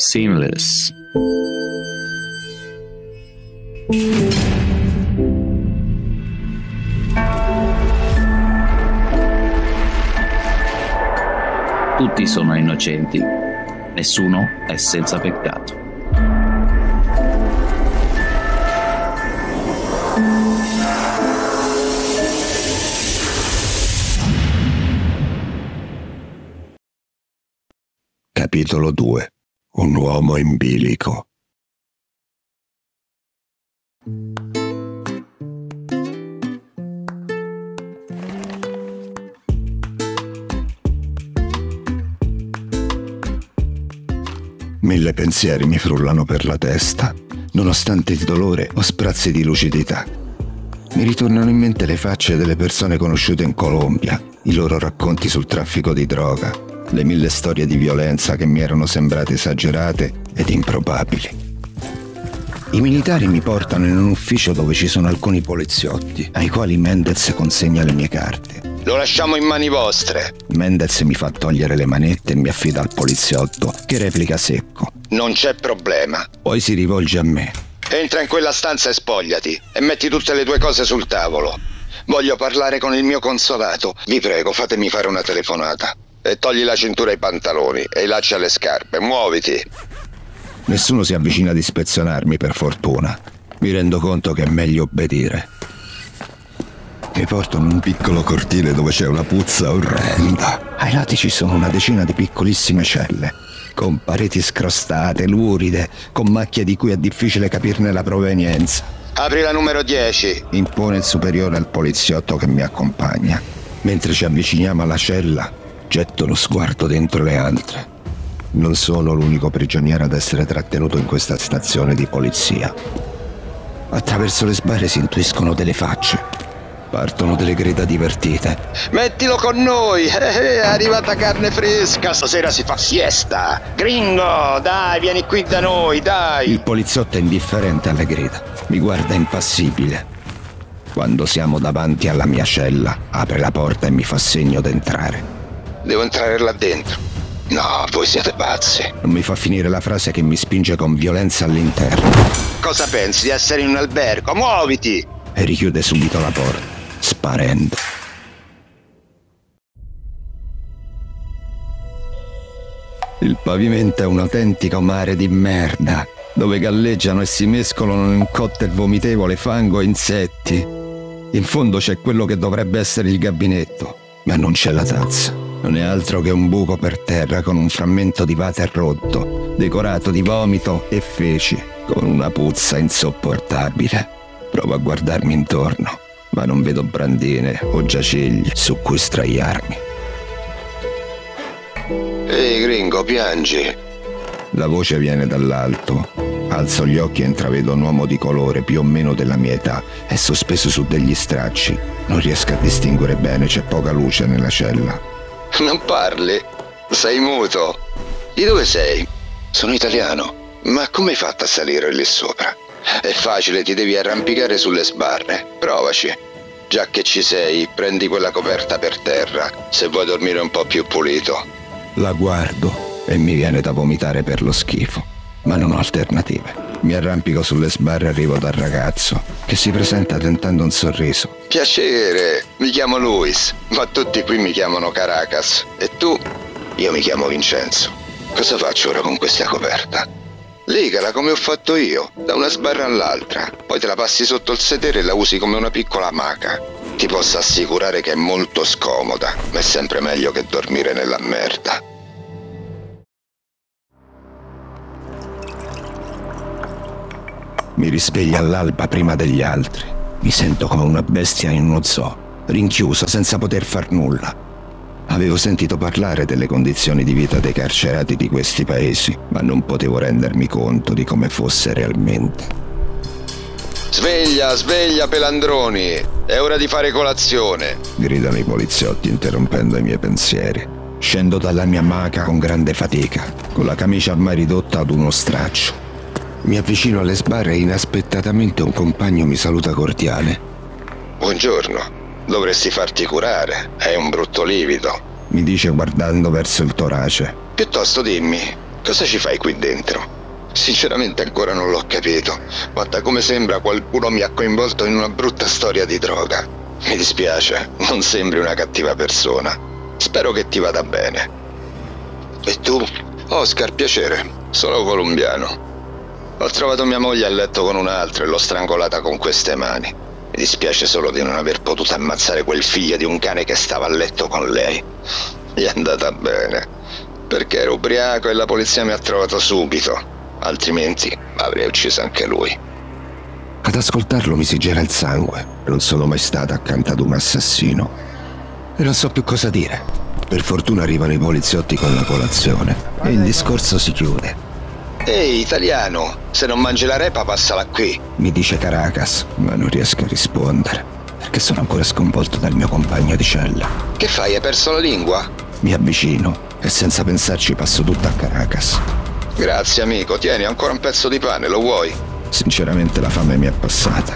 Seamless. Tutti sono innocenti, nessuno è senza peccato. Capitolo 2 Un uomo in bilico Mille pensieri mi frullano per la testa. Nonostante il dolore, ho sprazzi di lucidità. Mi ritornano in mente le facce delle persone conosciute in Colombia, i loro racconti sul traffico di droga, le mille storie di violenza che mi erano sembrate esagerate ed improbabili. I militari mi portano in un ufficio dove ci sono alcuni poliziotti, ai quali Mendez consegna le mie carte. Lo lasciamo in mani vostre. Mendez mi fa togliere le manette e mi affida al poliziotto, che replica secco. Non c'è problema. Poi si rivolge a me. Entra in quella stanza e spogliati e metti tutte le tue cose sul tavolo. Voglio parlare con il mio consolato. Vi prego, fatemi fare una telefonata. E togli la cintura ai pantaloni e i lacci alle scarpe. Muoviti. Nessuno si avvicina ad ispezionarmi, per fortuna. Mi rendo conto che è meglio obbedire. Mi portano in un piccolo cortile dove c'è una puzza orrenda. Ai lati ci sono una decina di piccolissime celle, con pareti scrostate, luride, con macchie di cui è difficile capirne la provenienza. Apri la numero 10. Impone il superiore al poliziotto che mi accompagna. Mentre ci avviciniamo alla cella, getto lo sguardo dentro le altre. Non sono l'unico prigioniero ad essere trattenuto in questa stazione di polizia. Attraverso le sbarre si intuiscono delle facce. Partono delle grida divertite. Mettilo con noi. Eh, è arrivata carne fresca. Stasera si fa siesta. Gringo, dai, vieni qui da noi, dai. Il poliziotto è indifferente alle grida. Mi guarda impassibile. Quando siamo davanti alla mia cella, apre la porta e mi fa segno d'entrare. Devo entrare là dentro. No, voi siete pazzi. Non mi fa finire la frase che mi spinge con violenza all'interno. Cosa pensi di essere in un albergo? Muoviti! E richiude subito la porta, sparendo. Il pavimento è un autentico mare di merda, dove galleggiano e si mescolano in cocktail vomitevole fango e insetti. In fondo c'è quello che dovrebbe essere il gabinetto, ma non c'è la tazza. Non è altro che un buco per terra con un frammento di water rotto, decorato di vomito e feci, con una puzza insopportabile. Provo a guardarmi intorno, ma non vedo brandine o giacegli su cui straiarmi. Ehi, gringo, piangi. La voce viene dall'alto. Alzo gli occhi e intravedo un uomo di colore più o meno della mia età. È sospeso su degli stracci. Non riesco a distinguere bene, c'è poca luce nella cella. Non parli? Sei muto. Di dove sei? Sono italiano. Ma come hai fatto a salire lì sopra? È facile, ti devi arrampicare sulle sbarre. Provaci. Già che ci sei, prendi quella coperta per terra, se vuoi dormire un po' più pulito. La guardo e mi viene da vomitare per lo schifo, ma non ho alternative. Mi arrampico sulle sbarre e arrivo dal ragazzo, che si presenta tentando un sorriso. Piacere, mi chiamo Luis, ma tutti qui mi chiamano Caracas. E tu? Io mi chiamo Vincenzo. Cosa faccio ora con questa coperta? Legala come ho fatto io, da una sbarra all'altra, poi te la passi sotto il sedere e la usi come una piccola maca. Ti posso assicurare che è molto scomoda, ma è sempre meglio che dormire nella merda. Mi risveglio all'alba prima degli altri. Mi sento come una bestia in uno zoo, rinchiuso senza poter far nulla. Avevo sentito parlare delle condizioni di vita dei carcerati di questi paesi, ma non potevo rendermi conto di come fosse realmente. Sveglia, sveglia, pelandroni! È ora di fare colazione! Gridano i poliziotti interrompendo i miei pensieri. Scendo dalla mia maca con grande fatica, con la camicia ormai ridotta ad uno straccio. Mi avvicino alle sbarre e inaspettatamente un compagno mi saluta cordiale. Buongiorno, dovresti farti curare, hai un brutto livido. Mi dice guardando verso il torace. Piuttosto dimmi, Cosa ci fai qui dentro? Sinceramente ancora non l'ho capito, ma da come sembra qualcuno mi ha coinvolto in una brutta storia di droga. Mi dispiace, non sembri una cattiva persona. Spero che ti vada bene. E tu? Oscar, piacere. Sono colombiano. Ho trovato mia moglie a letto con un altro e l'ho strangolata con queste mani. Mi dispiace solo di non aver potuto ammazzare quel figlio di un cane che stava a letto con lei. Gli è andata bene, perché ero ubriaco e la polizia mi ha trovato subito altrimenti avrei ucciso anche lui. Ad ascoltarlo mi si gela il sangue. Non sono mai stato accanto ad un assassino. E non so più cosa dire. Per fortuna arrivano i poliziotti con la colazione e il discorso si chiude. Ehi, italiano, se non mangi la repa passala qui. Mi dice Caracas, ma non riesco a rispondere, perché sono ancora sconvolto dal mio compagno di cella. Che fai, hai perso la lingua? Mi avvicino e senza pensarci passo tutto a Caracas. Grazie amico, tieni ancora un pezzo di pane, lo vuoi? Sinceramente la fame mi è passata.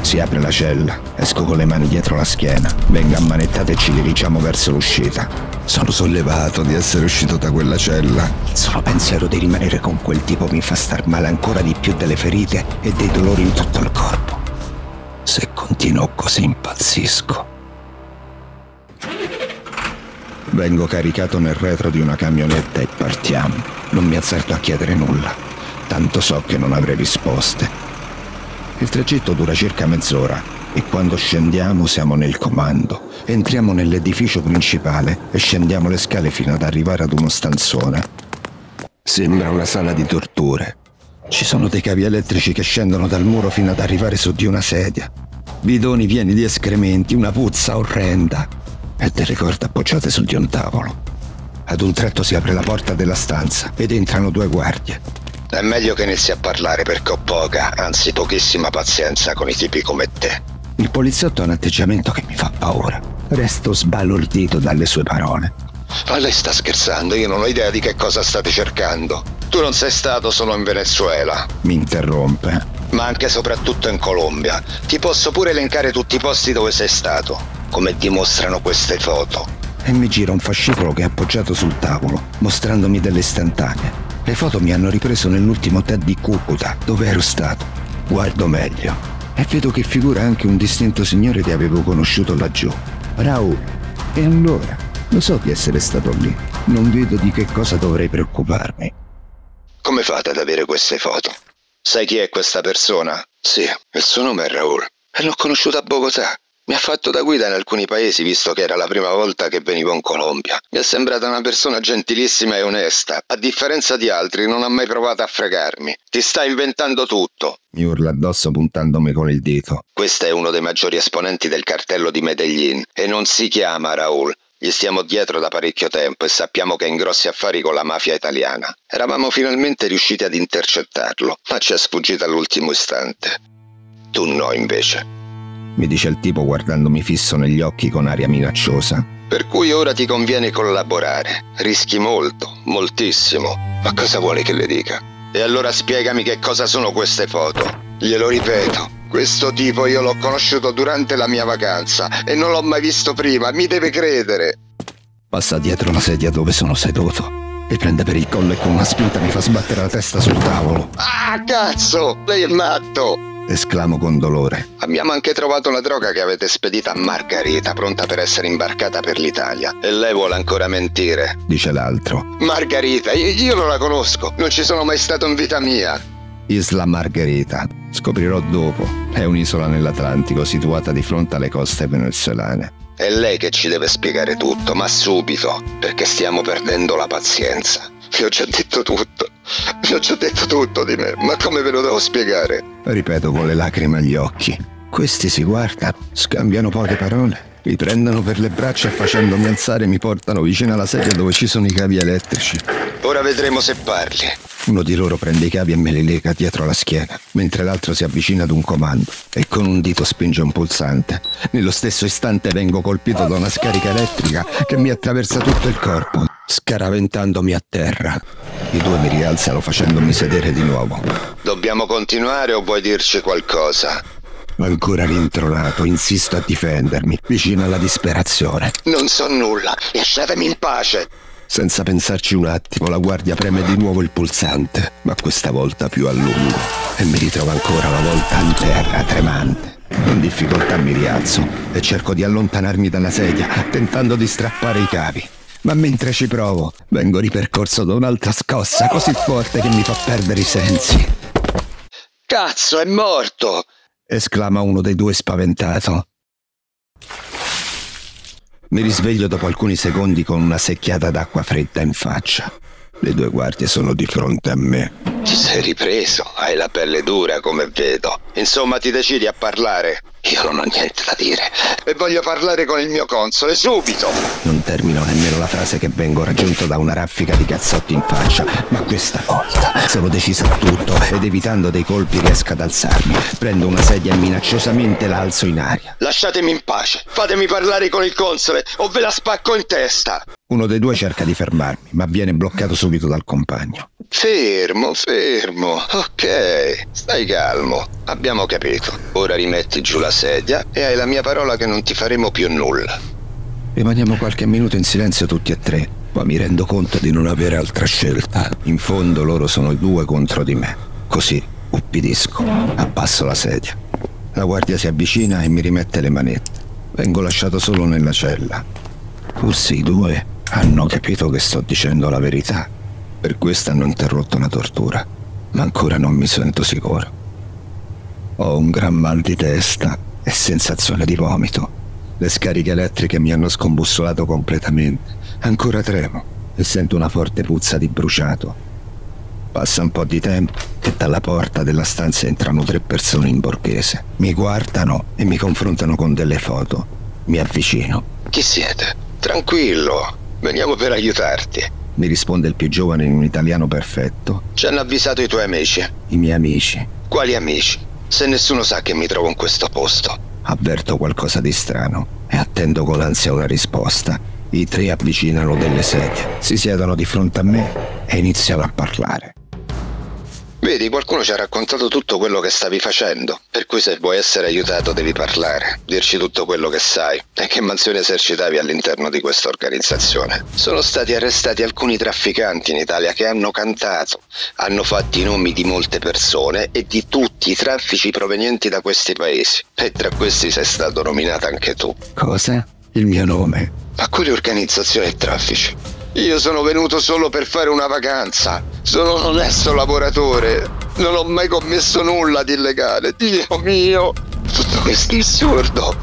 Si apre la cella, esco con le mani dietro la schiena, vengo ammanettato e ci dirigiamo verso l'uscita. Sono sollevato di essere uscito da quella cella. Il solo pensiero di rimanere con quel tipo mi fa star male ancora di più delle ferite e dei dolori in tutto il corpo. Se continuo così impazzisco. Vengo caricato nel retro di una camionetta e partiamo. Non mi azzardo a chiedere nulla, tanto so che non avrei risposte. Il tragitto dura circa mezz'ora e quando scendiamo siamo nel comando. Entriamo nell'edificio principale e scendiamo le scale fino ad arrivare ad uno stanzone. Sembra una sala di torture. Ci sono dei cavi elettrici che scendono dal muro fino ad arrivare su di una sedia. Bidoni pieni di escrementi, una puzza orrenda e delle corde appoggiate su di un tavolo. Ad un tratto si apre la porta della stanza ed entrano due guardie. È meglio che inizi a parlare perché ho poca, anzi pochissima pazienza con i tipi come te. Il poliziotto ha un atteggiamento che mi fa paura. Resto sbalordito dalle sue parole. Ma lei sta scherzando, io non ho idea di che cosa state cercando. Tu non sei stato solo in Venezuela. Mi interrompe. Ma anche e soprattutto in Colombia. Ti posso pure elencare tutti i posti dove sei stato come dimostrano queste foto. E mi gira un fascicolo che è appoggiato sul tavolo, mostrandomi delle istantanee. Le foto mi hanno ripreso nell'ultimo hotel di Cucuta, dove ero stato. Guardo meglio e vedo che figura anche un distinto signore che avevo conosciuto laggiù. Raul. E allora? Lo so di essere stato lì. Non vedo di che cosa dovrei preoccuparmi. Come fate ad avere queste foto? Sai chi è questa persona? Sì, il suo nome è Raul. E l'ho conosciuto a Bogotà. Mi ha fatto da guida in alcuni paesi visto che era la prima volta che venivo in Colombia. Mi è sembrata una persona gentilissima e onesta. A differenza di altri non ha mai provato a fregarmi. Ti sta inventando tutto. Mi urla addosso puntandomi con il dito. Questo è uno dei maggiori esponenti del cartello di Medellin e non si chiama Raul. Gli stiamo dietro da parecchio tempo e sappiamo che è in grossi affari con la mafia italiana. Eravamo finalmente riusciti ad intercettarlo, ma ci è sfuggito all'ultimo istante. Tu no, invece mi dice il tipo guardandomi fisso negli occhi con aria minacciosa. Per cui ora ti conviene collaborare. Rischi molto, moltissimo. Ma cosa vuole che le dica? E allora spiegami che cosa sono queste foto. Glielo ripeto. Questo tipo io l'ho conosciuto durante la mia vacanza e non l'ho mai visto prima, mi deve credere. Passa dietro la sedia dove sono seduto mi prende per il collo e con una spinta mi fa sbattere la testa sul tavolo. Ah, cazzo! Lei è matto! Esclamo con dolore. Abbiamo anche trovato la droga che avete spedita a Margarita, pronta per essere imbarcata per l'Italia. E lei vuole ancora mentire, dice l'altro. Margarita, io, io non la conosco, non ci sono mai stato in vita mia. Isla Margherita. Scoprirò dopo. È un'isola nell'Atlantico situata di fronte alle coste venezuelane. È lei che ci deve spiegare tutto, ma subito, perché stiamo perdendo la pazienza. Vi ho già detto tutto. Vi ho già detto tutto di me, ma come ve lo devo spiegare? Ripeto con le lacrime agli occhi. Questi si guardano, scambiano poche parole, mi prendono per le braccia e facendomi alzare mi portano vicino alla sedia dove ci sono i cavi elettrici. Ora vedremo se parli. Uno di loro prende i cavi e me li lega dietro la schiena, mentre l'altro si avvicina ad un comando e con un dito spinge un pulsante. Nello stesso istante vengo colpito da una scarica elettrica che mi attraversa tutto il corpo scaraventandomi a terra. I due mi rialzano facendomi sedere di nuovo. Dobbiamo continuare o vuoi dirci qualcosa? Ancora rintronato, insisto a difendermi, vicino alla disperazione. Non so nulla, lasciatemi in pace. Senza pensarci un attimo, la guardia preme di nuovo il pulsante, ma questa volta più a lungo. E mi ritrovo ancora una volta in terra, tremante. Con difficoltà mi rialzo e cerco di allontanarmi dalla sedia, tentando di strappare i cavi. Ma mentre ci provo, vengo ripercorso da un'altra scossa così forte che mi fa perdere i sensi. Cazzo, è morto! Esclama uno dei due spaventato. Mi risveglio dopo alcuni secondi con una secchiata d'acqua fredda in faccia. Le due guardie sono di fronte a me. Ti sei ripreso, hai la pelle dura come vedo. Insomma, ti decidi a parlare. Io non ho niente da dire e voglio parlare con il mio console subito. Non termino nemmeno la frase che vengo raggiunto da una raffica di cazzotti in faccia, ma questa volta sono deciso a tutto ed evitando dei colpi riesco ad alzarmi. Prendo una sedia e minacciosamente la alzo in aria. Lasciatemi in pace, fatemi parlare con il console o ve la spacco in testa. Uno dei due cerca di fermarmi, ma viene bloccato subito dal compagno. Fermo, fermo. Ok, stai calmo. Abbiamo capito. Ora rimetti giù la sedia e hai la mia parola che non ti faremo più nulla. Rimaniamo qualche minuto in silenzio tutti e tre, ma mi rendo conto di non avere altra scelta. In fondo loro sono due contro di me. Così, ubbidisco, abbasso la sedia. La guardia si avvicina e mi rimette le manette. Vengo lasciato solo nella cella. Forse i due hanno capito che sto dicendo la verità. Per questo hanno interrotto la tortura, ma ancora non mi sento sicuro. Ho un gran mal di testa e sensazione di vomito. Le scariche elettriche mi hanno scombussolato completamente. Ancora tremo e sento una forte puzza di bruciato. Passa un po' di tempo e dalla porta della stanza entrano tre persone in borghese. Mi guardano e mi confrontano con delle foto. Mi avvicino. Chi siete? Tranquillo, veniamo per aiutarti. Mi risponde il più giovane in un italiano perfetto. Ci hanno avvisato i tuoi amici. I miei amici. Quali amici? Se nessuno sa che mi trovo in questo posto. Avverto qualcosa di strano e attendo con l'ansia una risposta. I tre avvicinano delle sedie, si siedono di fronte a me e iniziano a parlare. Vedi, qualcuno ci ha raccontato tutto quello che stavi facendo, per cui se vuoi essere aiutato devi parlare, dirci tutto quello che sai e che mansione esercitavi all'interno di questa organizzazione. Sono stati arrestati alcuni trafficanti in Italia che hanno cantato, hanno fatto i nomi di molte persone e di tutti i traffici provenienti da questi paesi. E tra questi sei stato nominato anche tu. Cosa? Il mio nome? A quelle organizzazioni e traffici. Io sono venuto solo per fare una vacanza. Sono un onesto lavoratore. Non ho mai commesso nulla di illegale. Dio mio, tutto questo è assurdo.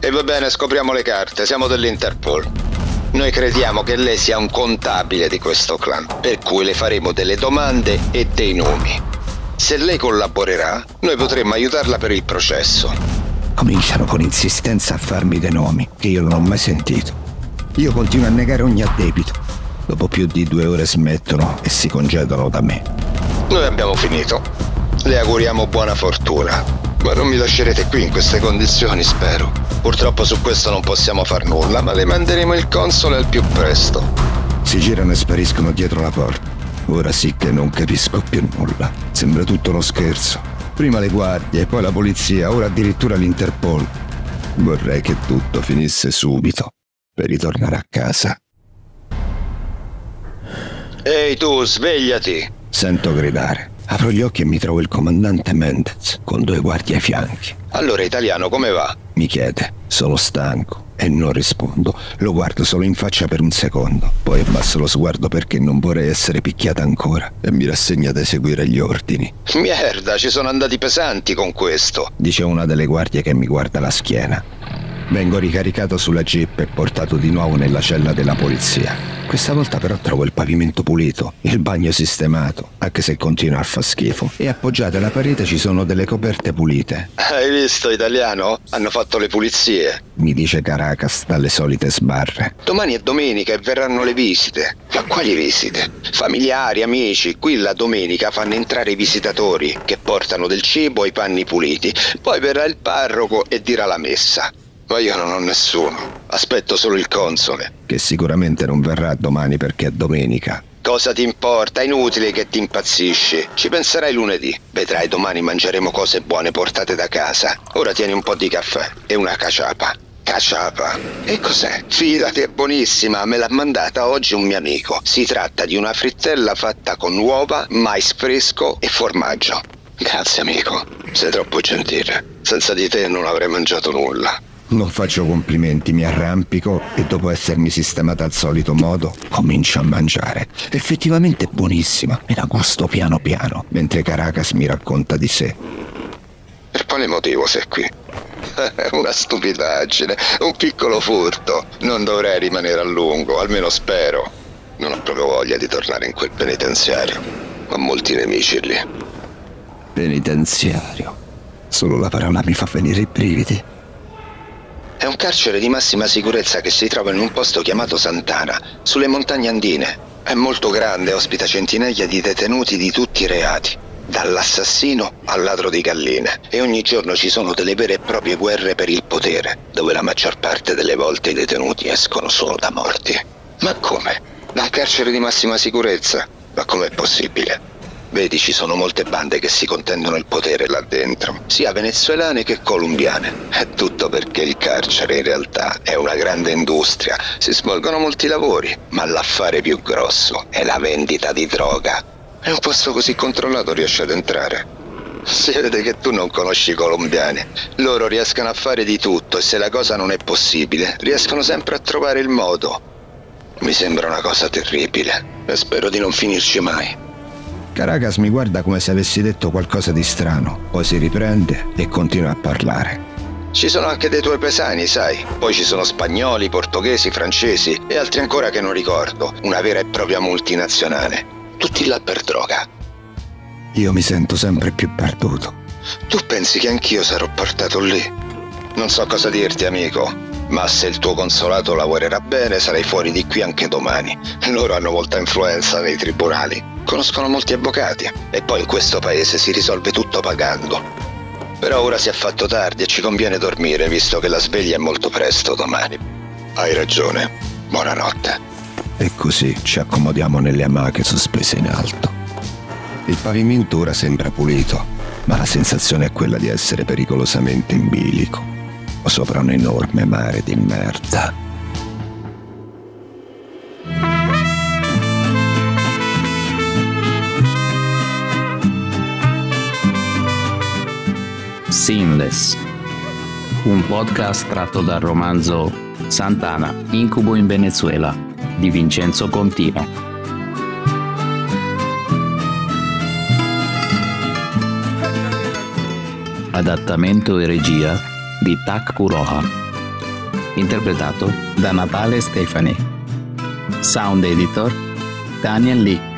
E va bene, scopriamo le carte. Siamo dell'Interpol. Noi crediamo che lei sia un contabile di questo clan, per cui le faremo delle domande e dei nomi. Se lei collaborerà, noi potremmo aiutarla per il processo. Cominciano con insistenza a farmi dei nomi che io non ho mai sentito. Io continuo a negare ogni addebito. Dopo più di due ore smettono e si congedano da me. Noi abbiamo finito. Le auguriamo buona fortuna. Ma non mi lascerete qui in queste condizioni, spero. Purtroppo su questo non possiamo far nulla, ma le manderemo il console al più presto. Si girano e spariscono dietro la porta. Ora sì che non capisco più nulla. Sembra tutto uno scherzo. Prima le guardie, poi la polizia, ora addirittura l'Interpol. Vorrei che tutto finisse subito per ritornare a casa. Ehi tu, svegliati! Sento gridare. Apro gli occhi e mi trovo il comandante Mendez con due guardie ai fianchi. Allora, italiano, come va? Mi chiede. Sono stanco e non rispondo. Lo guardo solo in faccia per un secondo. Poi abbasso lo sguardo perché non vorrei essere picchiata ancora e mi rassegno ad eseguire gli ordini. Merda, ci sono andati pesanti con questo. Dice una delle guardie che mi guarda la schiena. Vengo ricaricato sulla jeep e portato di nuovo nella cella della polizia. Questa volta però trovo il pavimento pulito, il bagno sistemato, anche se continua a far schifo, e appoggiate alla parete ci sono delle coperte pulite. Hai visto, italiano? Hanno fatto le pulizie. Mi dice Caracas dalle solite sbarre. Domani è domenica e verranno le visite. Ma quali visite? Familiari, amici. Qui la domenica fanno entrare i visitatori che portano del cibo e i panni puliti. Poi verrà il parroco e dirà la messa. Ma io non ho nessuno. Aspetto solo il console. Che sicuramente non verrà domani perché è domenica. Cosa ti importa? È inutile che ti impazzisci. Ci penserai lunedì. Vedrai, domani mangeremo cose buone portate da casa. Ora tieni un po' di caffè e una caciapa. Caciapa. E cos'è? Fidati, è buonissima, me l'ha mandata oggi un mio amico. Si tratta di una frittella fatta con uova, mais fresco e formaggio. Grazie amico, sei troppo gentile. Senza di te non avrei mangiato nulla. Non faccio complimenti, mi arrampico e dopo essermi sistemata al solito modo, comincio a mangiare. Effettivamente è buonissima, me la gusto piano piano, mentre Caracas mi racconta di sé. Per quale motivo sei qui? Una stupidaggine, un piccolo furto. Non dovrei rimanere a lungo, almeno spero. Non ho proprio voglia di tornare in quel penitenziario. Ho molti nemici lì. Penitenziario. Solo la parola mi fa venire i brividi. È un carcere di massima sicurezza che si trova in un posto chiamato Santana, sulle montagne andine. È molto grande, ospita centinaia di detenuti di tutti i reati, dall'assassino al ladro di galline. E ogni giorno ci sono delle vere e proprie guerre per il potere, dove la maggior parte delle volte i detenuti escono solo da morti. Ma come? Da un carcere di massima sicurezza? Ma com'è possibile? Vedi, ci sono molte bande che si contendono il potere là dentro, sia venezuelane che colombiane. È tutto perché il carcere in realtà è una grande industria, si svolgono molti lavori, ma l'affare più grosso è la vendita di droga. È un posto così controllato riesci ad entrare. Si vede che tu non conosci i colombiani. Loro riescono a fare di tutto e se la cosa non è possibile, riescono sempre a trovare il modo. Mi sembra una cosa terribile e spero di non finirci mai. Caracas mi guarda come se avessi detto qualcosa di strano, poi si riprende e continua a parlare. Ci sono anche dei tuoi pesani, sai. Poi ci sono spagnoli, portoghesi, francesi e altri ancora che non ricordo. Una vera e propria multinazionale. Tutti là per droga. Io mi sento sempre più perduto. Tu pensi che anch'io sarò portato lì? Non so cosa dirti, amico, ma se il tuo consolato lavorerà bene sarai fuori di qui anche domani. Loro hanno molta influenza nei tribunali. Conoscono molti avvocati e poi in questo paese si risolve tutto pagando. Però ora si è fatto tardi e ci conviene dormire visto che la sveglia è molto presto domani. Hai ragione. Buonanotte. E così ci accomodiamo nelle amache sospese in alto. Il pavimento ora sembra pulito, ma la sensazione è quella di essere pericolosamente in bilico sopra un enorme mare di merda. Seamless, un podcast tratto dal romanzo Santana, incubo in Venezuela di Vincenzo Contino. Adattamento e regia di Tak Kuroha. Interpretato da Natale Stefani. Sound editor Daniel Lee.